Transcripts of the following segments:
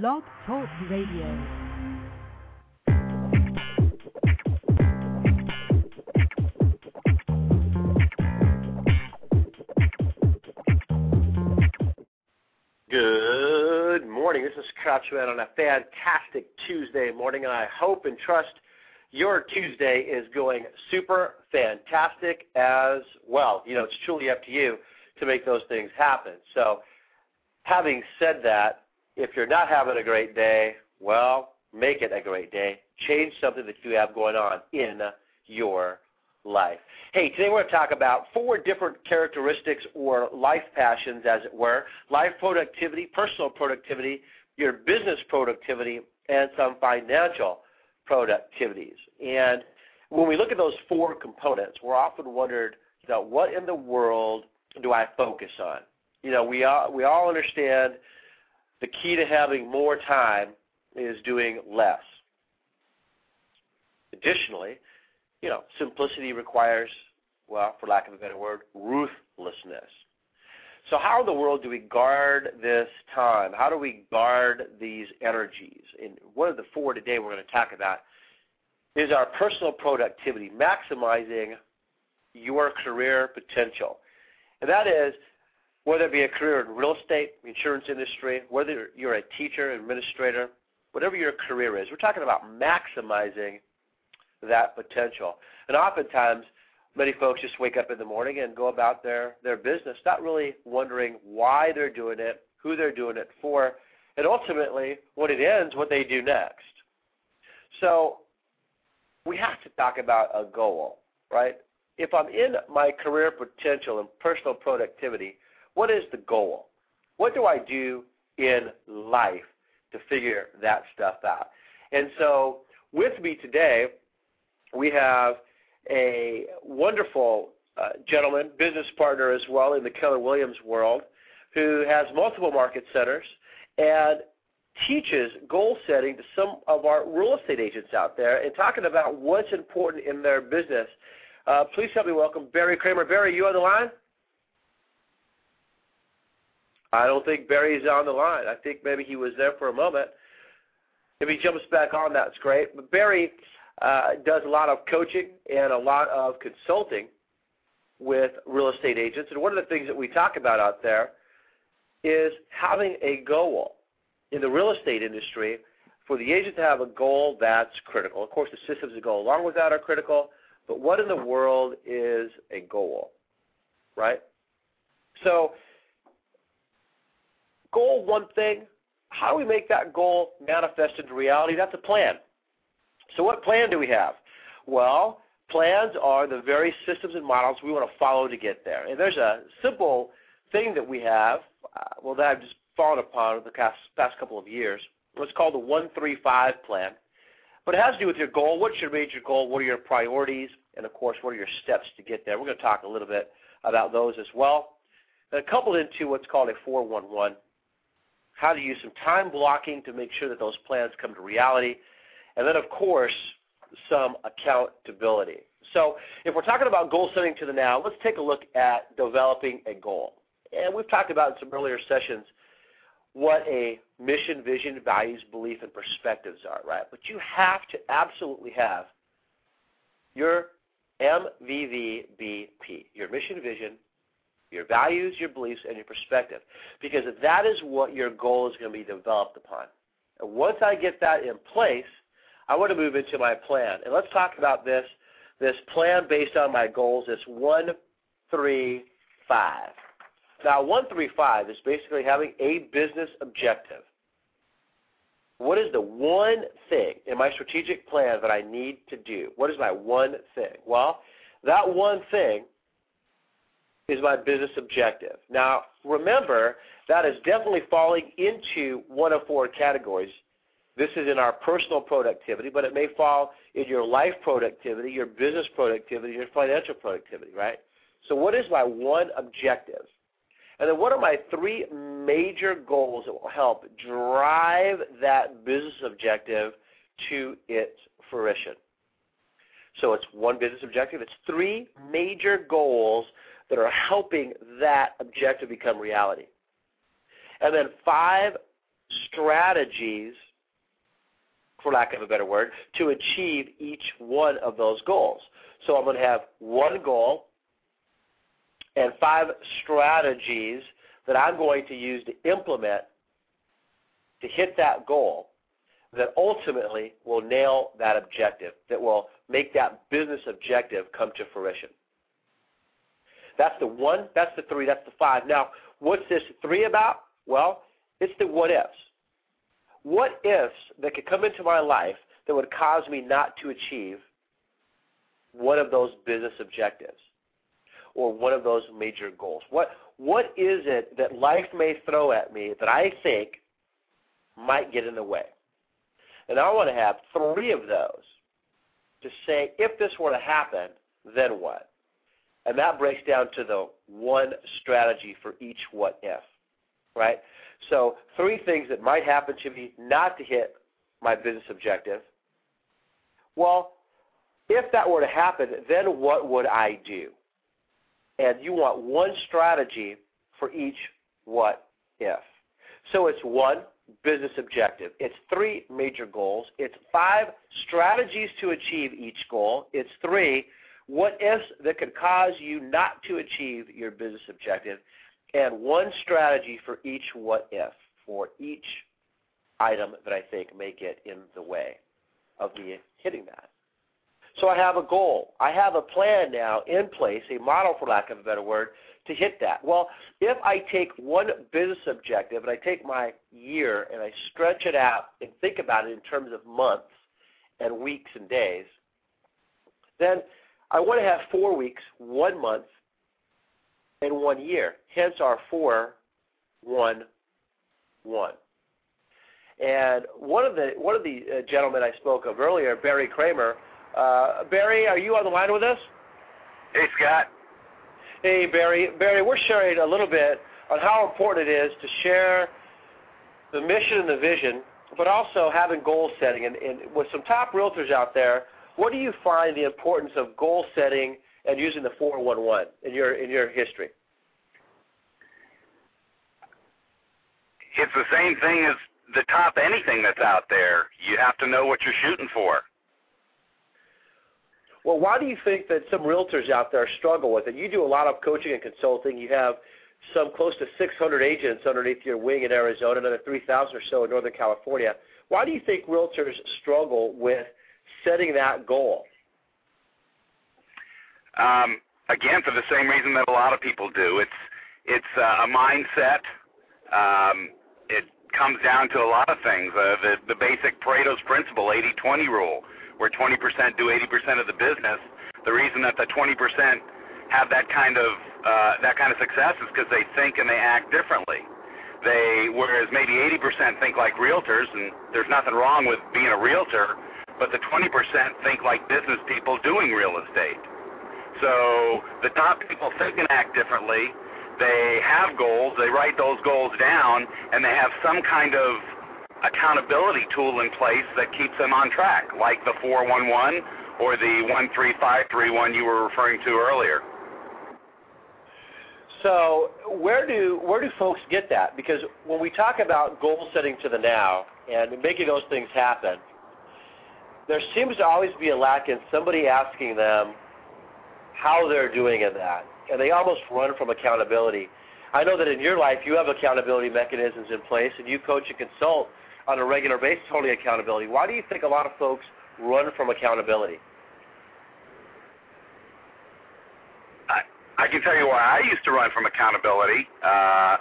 Blog Talk Radio. Good morning. This is Crouchman on a fantastic Tuesday morning, and I hope and trust your Tuesday is going super fantastic as well. You know, it's truly up to you to make those things happen. So, having said that, if you're not having a great day, well, make it a great day. Change something that you have going on in your life. Hey, today we're going to talk about four different characteristics or life passions, as it were life productivity, personal productivity, your business productivity, and some financial productivities. And when we look at those four components, we're often wondered, you know, what in the world do I focus on? You know, we all, we all understand the key to having more time is doing less. Additionally, you know, simplicity requires, well, for lack of a better word, ruthlessness. So, how in the world do we guard this time? How do we guard these energies? And one of the four today we're going to talk about is our personal productivity, maximizing your career potential. And that is whether it be a career in real estate, insurance industry, whether you're a teacher, administrator, whatever your career is, we're talking about maximizing that potential. And oftentimes, many folks just wake up in the morning and go about their, their business, not really wondering why they're doing it, who they're doing it for, and ultimately, when it ends, what they do next. So, we have to talk about a goal, right? If I'm in my career potential and personal productivity, what is the goal? What do I do in life to figure that stuff out? And so, with me today, we have a wonderful uh, gentleman, business partner as well in the Keller Williams world, who has multiple market centers and teaches goal setting to some of our real estate agents out there and talking about what's important in their business. Uh, please help me welcome Barry Kramer. Barry, you on the line? I don't think Barry's on the line. I think maybe he was there for a moment. If he jumps back on, that's great. But Barry uh, does a lot of coaching and a lot of consulting with real estate agents. And one of the things that we talk about out there is having a goal. In the real estate industry, for the agent to have a goal, that's critical. Of course, the systems that go along with that are critical, but what in the world is a goal, right? So, goal, one thing, how do we make that goal manifest into reality? That's a plan. So, what plan do we have? Well, plans are the very systems and models we want to follow to get there. And there's a simple thing that we have, uh, well, that I've just fallen upon over the past, past couple of years. It's called the 135 plan. But it has to do with your goal. What's your major goal? What are your priorities? And of course, what are your steps to get there? We're going to talk a little bit about those as well. And coupled into what's called a 411, how to use some time blocking to make sure that those plans come to reality and then, of course, some accountability. So, if we're talking about goal setting to the now, let's take a look at developing a goal. And we've talked about in some earlier sessions what a mission, vision, values, belief, and perspectives are, right? But you have to absolutely have your MVVBP, your mission, vision, your values, your beliefs, and your perspective. Because that is what your goal is going to be developed upon. And once I get that in place, I want to move into my plan. And let's talk about this this plan based on my goals, this 135. Now, 135 is basically having a business objective. What is the one thing in my strategic plan that I need to do? What is my one thing? Well, that one thing is my business objective. Now, remember, that is definitely falling into one of four categories. This is in our personal productivity, but it may fall in your life productivity, your business productivity, your financial productivity, right? So, what is my one objective? And then, what are my three major goals that will help drive that business objective to its fruition? So, it's one business objective, it's three major goals that are helping that objective become reality. And then, five strategies, for lack of a better word, to achieve each one of those goals. So I'm going to have one goal and five strategies that I'm going to use to implement to hit that goal that ultimately will nail that objective, that will make that business objective come to fruition. That's the one, that's the three, that's the five. Now, what's this three about? Well, it's the what ifs. What ifs that could come into my life that would cause me not to achieve one of those business objectives or one of those major goals? What what is it that life may throw at me that I think might get in the way? And I want to have three of those to say, if this were to happen, then what? And that breaks down to the one strategy for each what if, right? So three things that might happen to me not to hit my business objective. Well, if that were to happen, then what would I do? And you want one strategy for each what if. So it's one, business objective. It's three major goals. It's five strategies to achieve each goal. It's three what ifs that could cause you not to achieve your business objective, and one strategy for each what if, for each item that I think may get in the way of me hitting that. So I have a goal. I have a plan now in place, a model for lack of a better word, to hit that? Well, if I take one business objective and I take my year and I stretch it out and think about it in terms of months and weeks and days, then I want to have four weeks, one month, and one year. Hence our four, one, one. And one of the one of the uh, gentlemen I spoke of earlier, Barry Kramer. Uh, Barry, are you on the line with us? Hey, Scott. Hey, Barry. Barry, we're sharing a little bit on how important it is to share the mission and the vision, but also having goal setting. And, and with some top realtors out there, what do you find the importance of goal setting and using the 411 in your in your history? It's the same thing as the top anything that's out there. You have to know what you're shooting for. Well, why do you think that some realtors out there struggle with it? You do a lot of coaching and consulting. You have some close to 600 agents underneath your wing in Arizona, another 3,000 or so in Northern California. Why do you think realtors struggle with setting that goal? Um, again, for the same reason that a lot of people do. It's it's uh, a mindset. Um, it comes down to a lot of things. Uh, the the basic Pareto's principle, 80-20 rule where 20% do 80% of the business. The reason that the 20% have that kind of uh, that kind of success is because they think and they act differently. They whereas maybe 80% think like realtors, and there's nothing wrong with being a realtor, but the 20% think like business people doing real estate. So the top people think and act differently. They have goals. They write those goals down, and they have some kind of accountability tool in place that keeps them on track, like the 411 or the 13531 you were referring to earlier. So where do where do folks get that? Because when we talk about goal setting to the now and making those things happen, there seems to always be a lack in somebody asking them how they're doing in that, and they almost run from accountability. I know that in your life you have accountability mechanisms in place, and you coach and consult on a regular basis holding accountability. Why do you think a lot of folks run from accountability? I, I can tell you why I used to run from accountability, uh,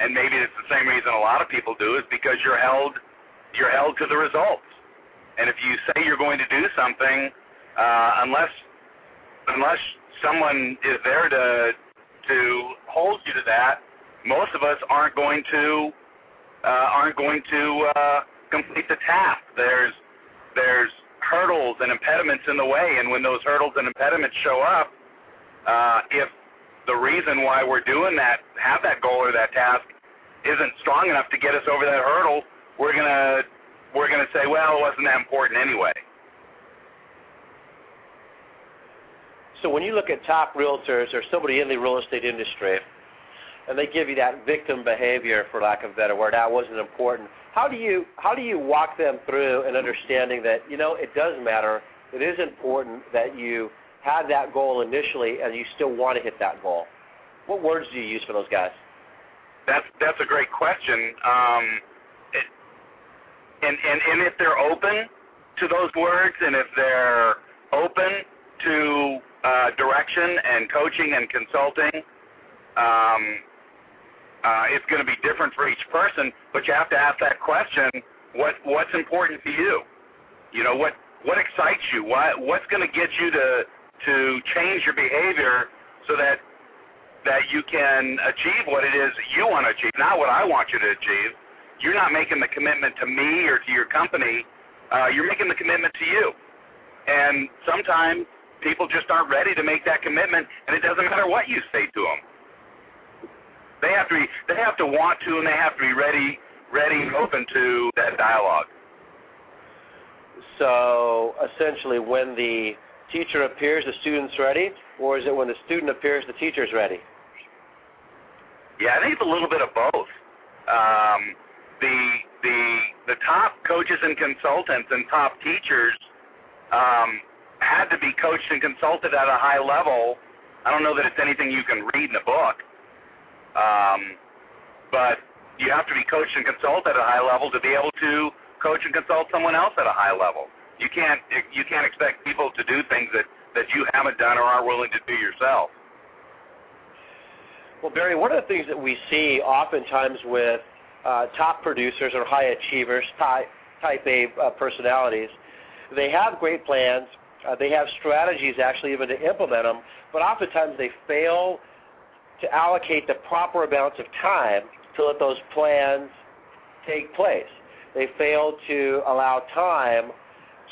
and maybe it's the same reason a lot of people do, is because you're held you're held to the results. And if you say you're going to do something, uh, unless unless someone is there to to hold you to that, most of us aren't going to uh, aren't going to uh, complete the task. There's there's hurdles and impediments in the way, and when those hurdles and impediments show up, uh, if the reason why we're doing that, have that goal or that task, isn't strong enough to get us over that hurdle, we're gonna we're gonna say, well, it wasn't that important anyway. So when you look at top realtors or somebody in the real estate industry, and they give you that victim behavior, for lack of a better word. That wasn't important. how do you how do you walk them through an understanding that you know it does matter, it is important that you had that goal initially and you still want to hit that goal? What words do you use for those guys? That's that's a great question. Um, and and and if they're open to those words, and if they're open to uh, direction and coaching and consulting, um, uh, it's going to be different for each person. But you have to ask that question: what what's important to you? You know what what excites you? What what's going to get you to to change your behavior so that that you can achieve what it is you want to achieve, not what I want you to achieve. You're not making the commitment to me or to your company. Uh, you're making the commitment to you. And sometimes people just aren't ready to make that commitment, and it doesn't matter what you say to them. They have to be, they have to want to, and they have to be ready, ready, and open to that dialogue. So essentially, when the teacher appears, the student's ready, or is it when the student appears, the teacher's ready? Yeah, I think it's a little bit of both. Um, the the the top coaches and consultants and top teachers um, had to be coached and consulted at a high level. I don't know that it's anything you can read in a book, um, but you have to be coached and consulted at a high level to be able to coach and consult someone else at a high level. You can't you can't expect people to do things that that you haven't done or aren't willing to do yourself. Well, Barry, one of the things that we see oftentimes with top producers or high achievers, type, type A uh, personalities, they have great plans. Uh, they have strategies actually even to implement them, but oftentimes they fail to allocate the proper amounts of time to let those plans take place. They fail to allow time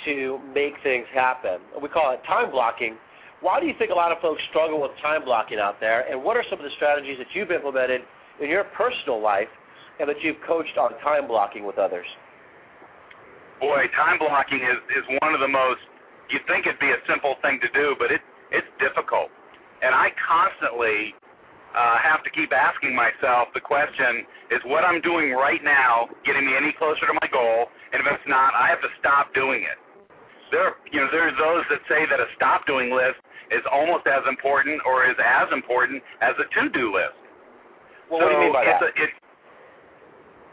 to make things happen. We call it time blocking. Why do you think a lot of folks struggle with time blocking out there? And what are some of the strategies that you've implemented in your personal life and that you've coached on time blocking with others? Boy, time blocking is, is one of the most, you'd think it'd be a simple thing to do, but it, it's difficult. And I constantly uh, have to keep asking myself the question, is what I'm doing right now getting me any closer to my goal? And if it's not, I have to stop doing it. There, you know, there's those that say that a stop doing list is almost as important or is as important as a to-do list. Well, so what do you mean by that? A, it,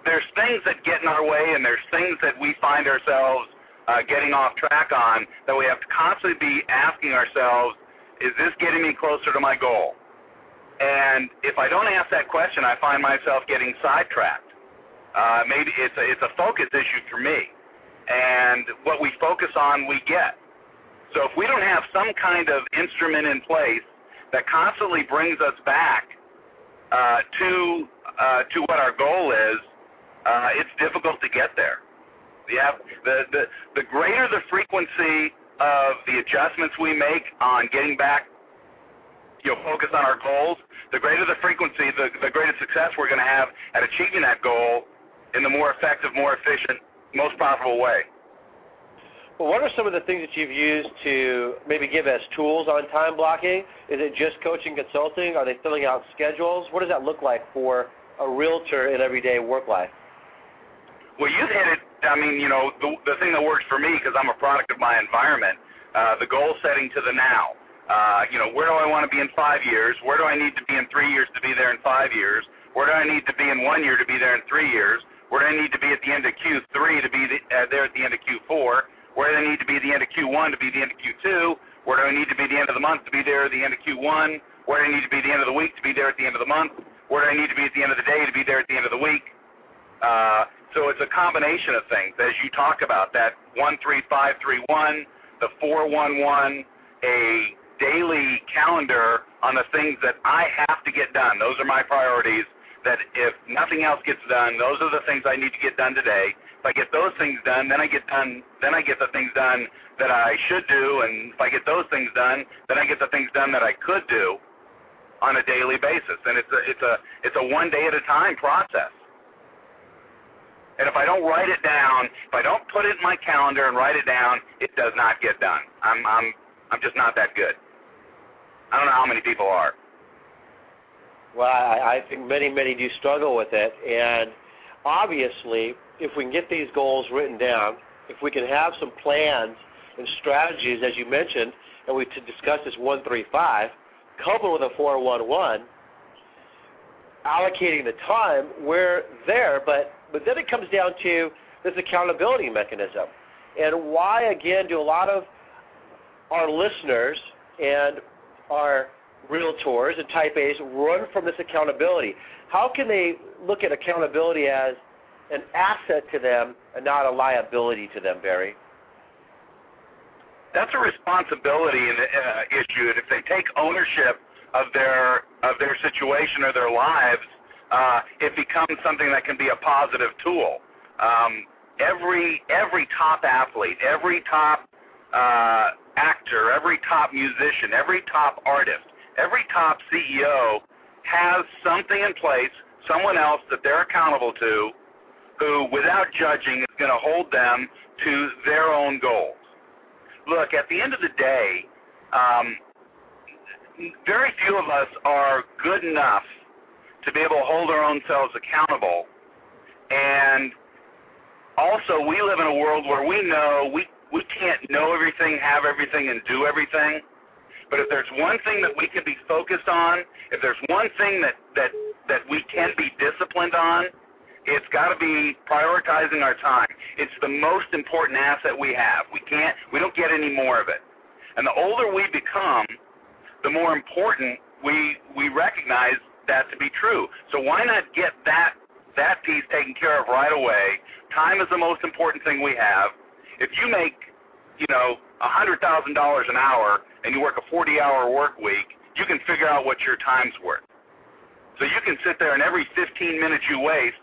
there's things that get in our way, and there's things that we find ourselves uh, getting off track on that we have to constantly be asking ourselves, is this getting me closer to my goal? And if I don't ask that question, I find myself getting sidetracked. Uh, maybe it's a, it's a focus issue for me. And what we focus on, we get. So if we don't have some kind of instrument in place that constantly brings us back uh, to uh, to what our goal is, uh, it's difficult to get there. Yeah, the, the the greater the frequency of the adjustments we make on getting back, you know, focus on our goals, the greater the frequency, the, the greater success we're going to have at achieving that goal in the more effective, more efficient, most profitable way. Well, what are some of the things that you've used to maybe give us tools on time blocking? Is it just coaching consulting? Are they filling out schedules? What does that look like for a realtor in everyday work life? Well, you hit it. I mean, you know, the, the thing that works for me because I'm a product of my environment, uh, the goal setting to the now. Uh, you know, where do I want to be in five years? Where do I need to be in three years to be there in five years? Where do I need to be in one year to be there in three years? Where do I need to be at the end of Q3 to be the, uh, there at the end of Q4? Where do I need to be at the end of Q1 to be the end of Q2? Where do I need to be the end of the month to be there at the end of Q1? Where do I need to be the end of the week to be there at the end of the month? Where do I need to be at the end of the day to be there at the end of the week? Uh, so it's a combination of things, as you talk about that one three five three one, the four one one, a daily calendar on the things that I have to get done. Those are my priorities. That if nothing else gets done, those are the things I need to get done today. If I get those things done, then I get done. Then I get the things done that I should do, and if I get those things done, then I get the things done that I could do on a daily basis. And it's a it's a it's a one day at a time process. And if I don't write it down, if I don't put it in my calendar and write it down, it does not get done. I'm I'm I'm just not that good. I don't know how many people are. Well, I, I think many many do struggle with it, and obviously, if we can get these goals written down, if we can have some plans and strategies, as you mentioned, and we to discuss this 135, coupled with a 411, allocating the time, we're there. But but then it comes down to this accountability mechanism, and why again do a lot of our listeners and our realtors and type A's run from this accountability? How can they look at accountability as an asset to them and not a liability to them, Barry? That's a responsibility uh, issue. If they take ownership of their of their situation or their lives, uh, it becomes something that can be a positive tool. Um, every every top athlete, every top uh, actor, every top musician, every top artist, every top CEO has something in place, someone else that they're accountable to, who, without judging, is going to hold them to their own goals. Look, at the end of the day, um, very few of us are good enough to be able to hold our own selves accountable. And also, we live in a world where we know we we can't know everything, have everything, and do everything. But if there's one thing that we can be focused on, if there's one thing that that that we can be disciplined on, it's got to be prioritizing our time. It's the most important asset we have. We can't, we don't get any more of it. And the older we become, the more important we we recognize that to be true. So why not get that that piece taken care of right away? Time is the most important thing we have. If you make, you know, a hundred thousand dollars an hour and you work a forty hour work week, you can figure out what your time's worth. So you can sit there and every 15 minutes you waste,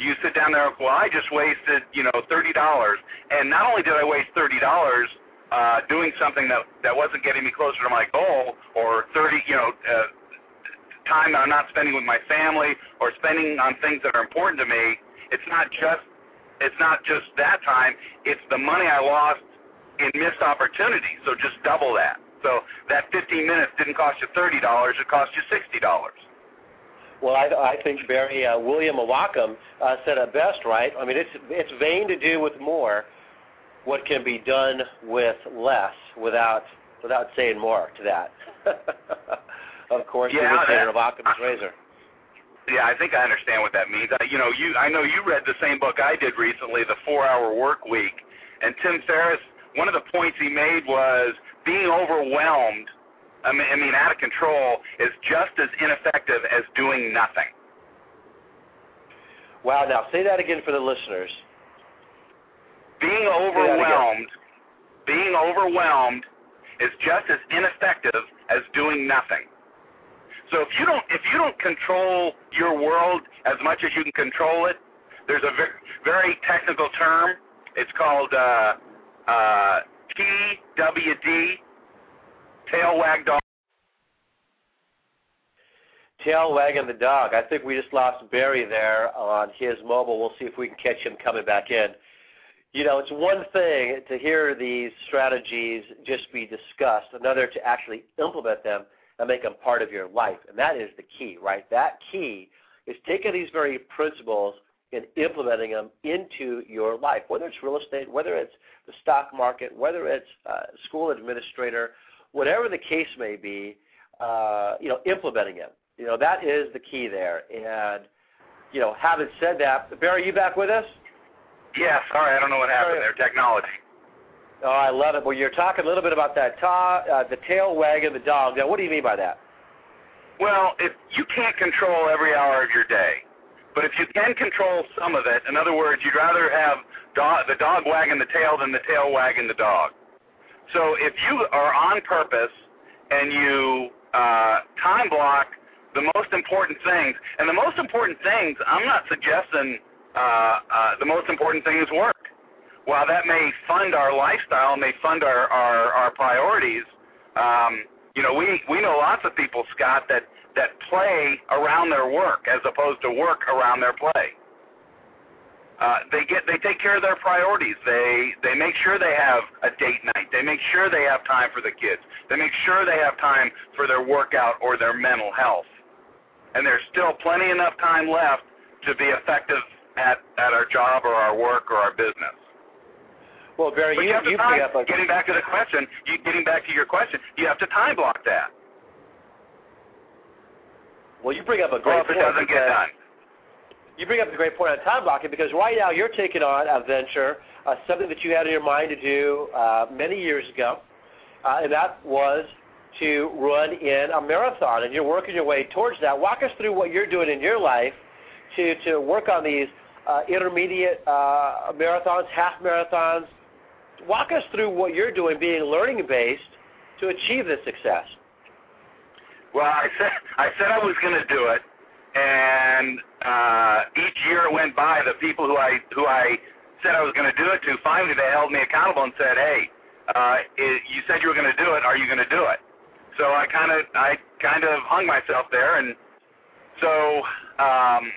you sit down there, well, I just wasted, you know, $30. And not only did I waste $30 uh, doing something that, that wasn't getting me closer to my goal or 30, you know, uh, time that I'm not spending with my family or spending on things that are important to me, it's not just it's not just that time, it's the money I lost in missed opportunities. So just double that. So that 15 minutes didn't cost you $30, it cost you $60. Well, I, I think Barry uh, William of Ockham uh, said it best, right? I mean, it's it's vain to do with more what can be done with less without without saying more to that. of course, yeah, the originator of Occam's razor. Yeah, I think I understand what that means. Uh, you know, you I know you read the same book I did recently, The Four Hour Work Week, and Tim Ferriss. One of the points he made was being overwhelmed I mean, I mean, out of control is just as ineffective as doing nothing. Wow. Now say that again for the listeners. Being overwhelmed, being overwhelmed is just as ineffective as doing nothing. So if you don't if you don't control your world as much as you can control it, there's a very, very technical term. It's called uh, uh, TWD, tail wag dog. Tail wagging the dog. I think we just lost Barry there on his mobile. We'll see if we can catch him coming back in. You know, it's one thing to hear these strategies just be discussed, another to actually implement them and make them part of your life. And that is the key, right? That key is taking these very principles and implementing them into your life, whether it's real estate, whether it's the stock market, whether it's uh, school administrator, whatever the case may be, uh, you know, implementing it. You know, that is the key there. And, you know, having said that, Barry, you back with us? Yeah, sorry, I don't know what happened there. Technology. Oh, I love it. Well, you're talking a little bit about that ta- uh, the tail wagging the dog. Now, what do you mean by that? Well, if you can't control every hour of your day, but if you can control some of it, in other words, you'd rather have do- the dog wagging the tail than the tail wagging the dog. So if you are on purpose and you uh, time block the most important things, and the most important things, I'm not suggesting uh, uh, the most important thing is work. While that may fund our lifestyle, may fund our our, our priorities, um, you know, we we know lots of people, Scott, that that play around their work as opposed to work around their play uh, they get they take care of their priorities. They they make sure they have a date night. They make sure they have time for the kids. They make sure they have time for their workout or their mental health. And there's still plenty enough time left to be effective at at our job or our work or our business. Well, Barry, But you, you have to time, bring up a getting back to the question. You, getting back to your question, you have to time block that, well, you bring up a great point. doesn't get done. You bring up a great point on time blocking because right now you're taking on a venture, uh, something that you had in your mind to do uh, many years ago, uh, and that was to run in a marathon, and you're working your way towards that. Walk us through what you're doing in your life to to work on these uh, intermediate uh, marathons, half marathons. Walk us through what you're doing, being learning based, to achieve this success. Well, I said I said I was going to do it, and uh, each year it went by, the people who I who I said I was going to do it to, finally they held me accountable and said, "Hey, uh, it, you said you were going to do it. Are you going to do it?" So I kind of I kind of hung myself there, and so um,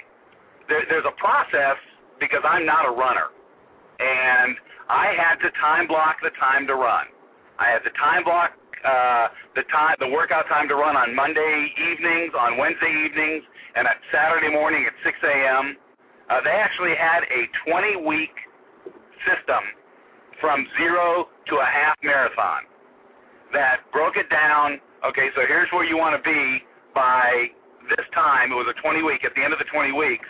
there, there's a process because I'm not a runner, and I had to time block the time to run. I had the time block uh, the time, the workout time to run on Monday evenings, on Wednesday evenings, and at Saturday morning at 6 a.m. Uh, they actually had a 20-week system from zero to a half marathon that broke it down. Okay, so here's where you want to be by this time. It was a 20 week at the end of the 20 weeks,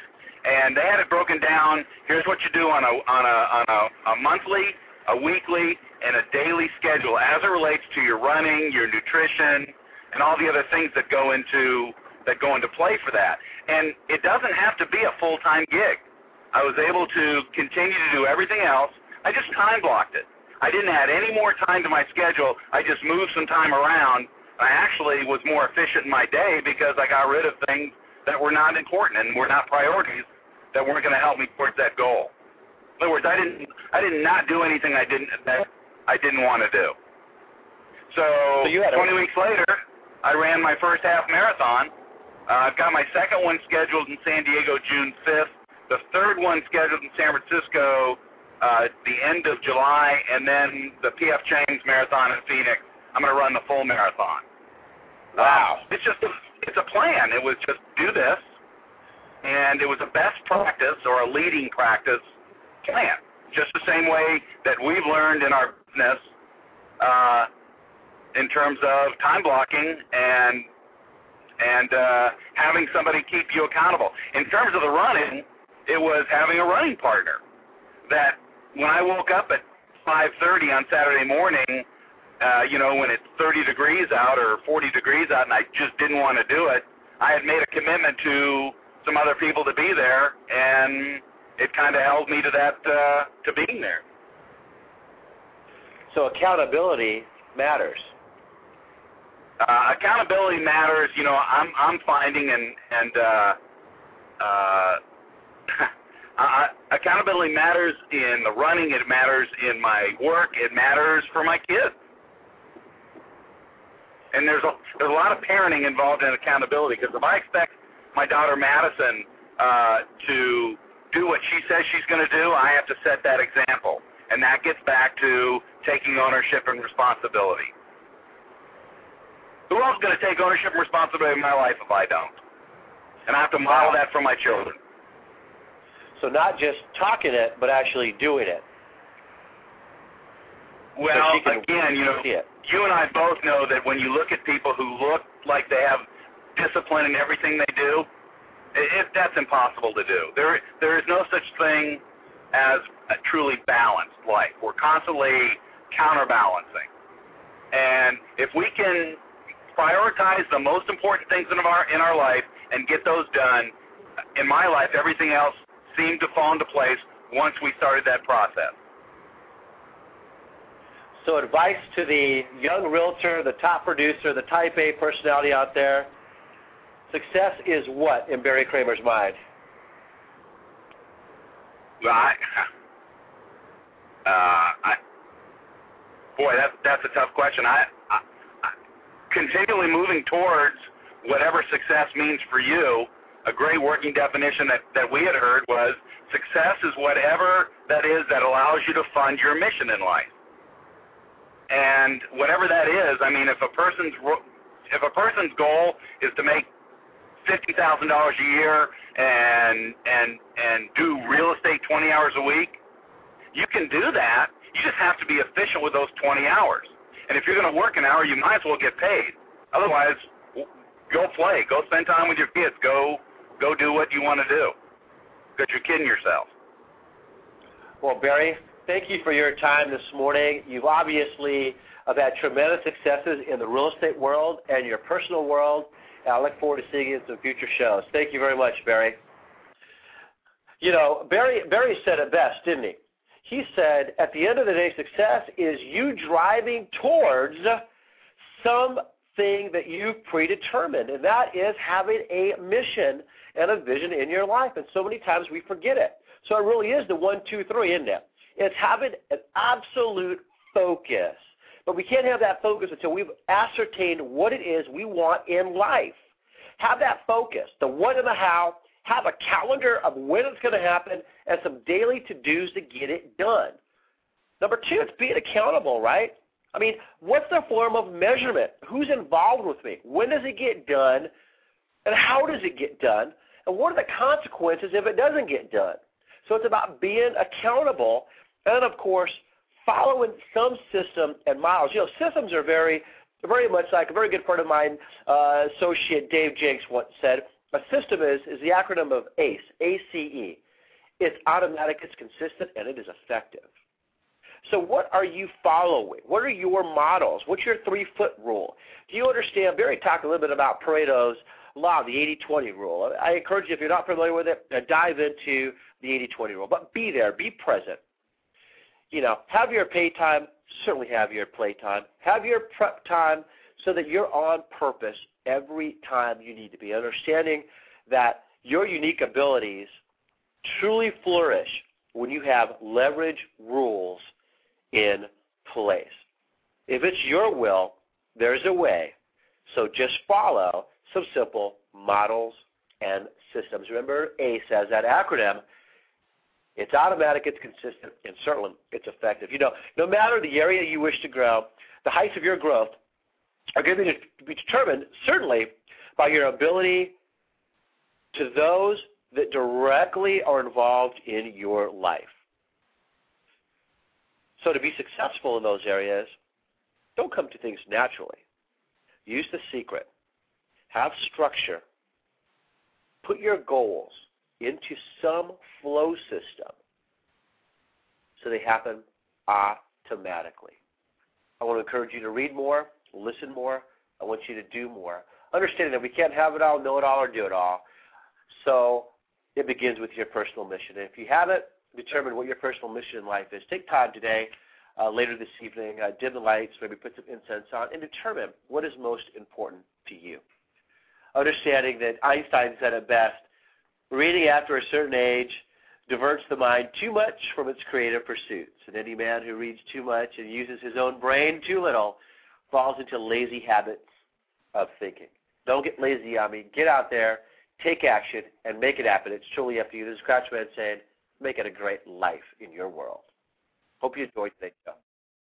and they had it broken down. Here's what you do on a on a on a, a monthly, a weekly, and a daily schedule as it relates to your running, your nutrition, and all the other things that go into that go into play for that. And it doesn't have to be a full time gig. I was able to continue to do everything else. I just time blocked it. I didn't add any more time to my schedule. I just moved some time around. I actually was more efficient in my day because I got rid of things that were not important and were not priorities that weren't going to help me towards that goal. In other words, I didn't I did not do anything I didn't that I didn't want to do. So, So you had a- 20 weeks later, I ran my first half marathon. Uh, I've got my second one scheduled in San Diego June 5th. The third one scheduled in San Francisco uh, the end of July, and then the PF Chang's marathon in Phoenix. I'm going to run the full marathon. Wow. Um, it's just a, it's a plan. It was just do this, and it was a best practice or a leading practice plan. Just the same way that we've learned in our business uh, in terms of time blocking and and uh, having somebody keep you accountable. In terms of the running, it was having a running partner. That when I woke up at 5:30 on Saturday morning, uh, you know, when it's 30 degrees out or 40 degrees out, and I just didn't want to do it, I had made a commitment to some other people to be there, and it kind of held me to that uh, to being there. So accountability matters. Uh, accountability matters. You know, I'm I'm finding and and uh, uh, uh, accountability matters in the running. It matters in my work. It matters for my kids. And there's a there's a lot of parenting involved in accountability because if I expect my daughter Madison uh, to do what she says she's going to do, I have to set that example, and that gets back to taking ownership and responsibility. Who else is going to take ownership and responsibility in my life if I don't? And I have to model that for my children. So not just talking it, but actually doing it. Well, can again, you know, you and I both know that when you look at people who look like they have discipline in everything they do, it, that's impossible to do. There, there is no such thing as a truly balanced life. We're constantly counterbalancing, and if we can prioritize the most important things in our in our life and get those done, in my life, everything else seemed to fall into place once we started that process. So advice to the young realtor, the top producer, the type A personality out there. Success is what in Barry Kramer's mind? Well, I, uh, I, boy, that that's a tough question. I, I, I continually moving towards whatever success means for you. A great working definition that that we had heard was success is whatever that is that allows you to fund your mission in life. And whatever that is, I mean, if a person's if a person's goal is to make fifty thousand dollars a year and and and do real estate twenty hours a week, you can do that. You just have to be efficient with those twenty hours. And if you're going to work an hour, you might as well get paid. Otherwise, go play, go spend time with your kids, go go do what you want to do. Because you're kidding yourself. Well, Barry, thank you for your time this morning. You've obviously have had tremendous successes in the real estate world and your personal world. I look forward to seeing you in some future shows. Thank you very much, Barry. You know, Barry Barry said it best, didn't he? He said, at the end of the day, success is you driving towards something that you've predetermined, and that is having a mission and a vision in your life. And so many times we forget it. So it really is the one, two, three, isn't it? It's having an absolute focus. But we can't have that focus until we've ascertained what it is we want in life. Have that focus, the what and the how. Have a calendar of when it's going to happen and some daily to-dos to get it done. Number two, it's being accountable, right? I mean, what's the form of measurement? Who's involved with me? When does it get done? And how does it get done? And what are the consequences if it doesn't get done? So it's about being accountable and, of course, following some system and models. You know, systems are very, very much like a very good friend of mine, uh, associate Dave Jenks once said, a system is, is the acronym of ACE, A-C-E. It's automatic, it's consistent, and it is effective. So what are you following? What are your models? What's your three-foot rule? Do you understand? Barry talked a little bit about Pareto's law, the 80-20 rule. I encourage you, if you're not familiar with it, dive into the 80-20 rule. But be there, be present you know, have your pay time, certainly have your play time. Have your prep time so that you're on purpose every time you need to be. Understanding that your unique abilities truly flourish when you have leverage rules in place. If it's your will, there's a way. So just follow some simple models and systems. Remember ACE as that acronym it's automatic, it's consistent, and certainly it's effective. You know, no matter the area you wish to grow, the heights of your growth are going to be determined certainly by your ability to those that directly are involved in your life. So to be successful in those areas, don't come to things naturally. Use the secret. Have structure. Put your goals into some flow system so they happen automatically. I want to encourage you to read more, listen more. I want you to do more. Understanding that we can't have it all, know it all, or do it all. So it begins with your personal mission. And if you haven't determined what your personal mission in life is, take time today, uh, later this evening, uh, dim the lights, maybe put some incense on, and determine what is most important to you. Understanding that Einstein said it best Reading after a certain age diverts the mind too much from its creative pursuits, and any man who reads too much and uses his own brain too little falls into lazy habits of thinking. Don't get lazy on me. Get out there, take action, and make it happen. It's truly up to you. This is Crouchman saying, make it a great life in your world. Hope you enjoyed today's show.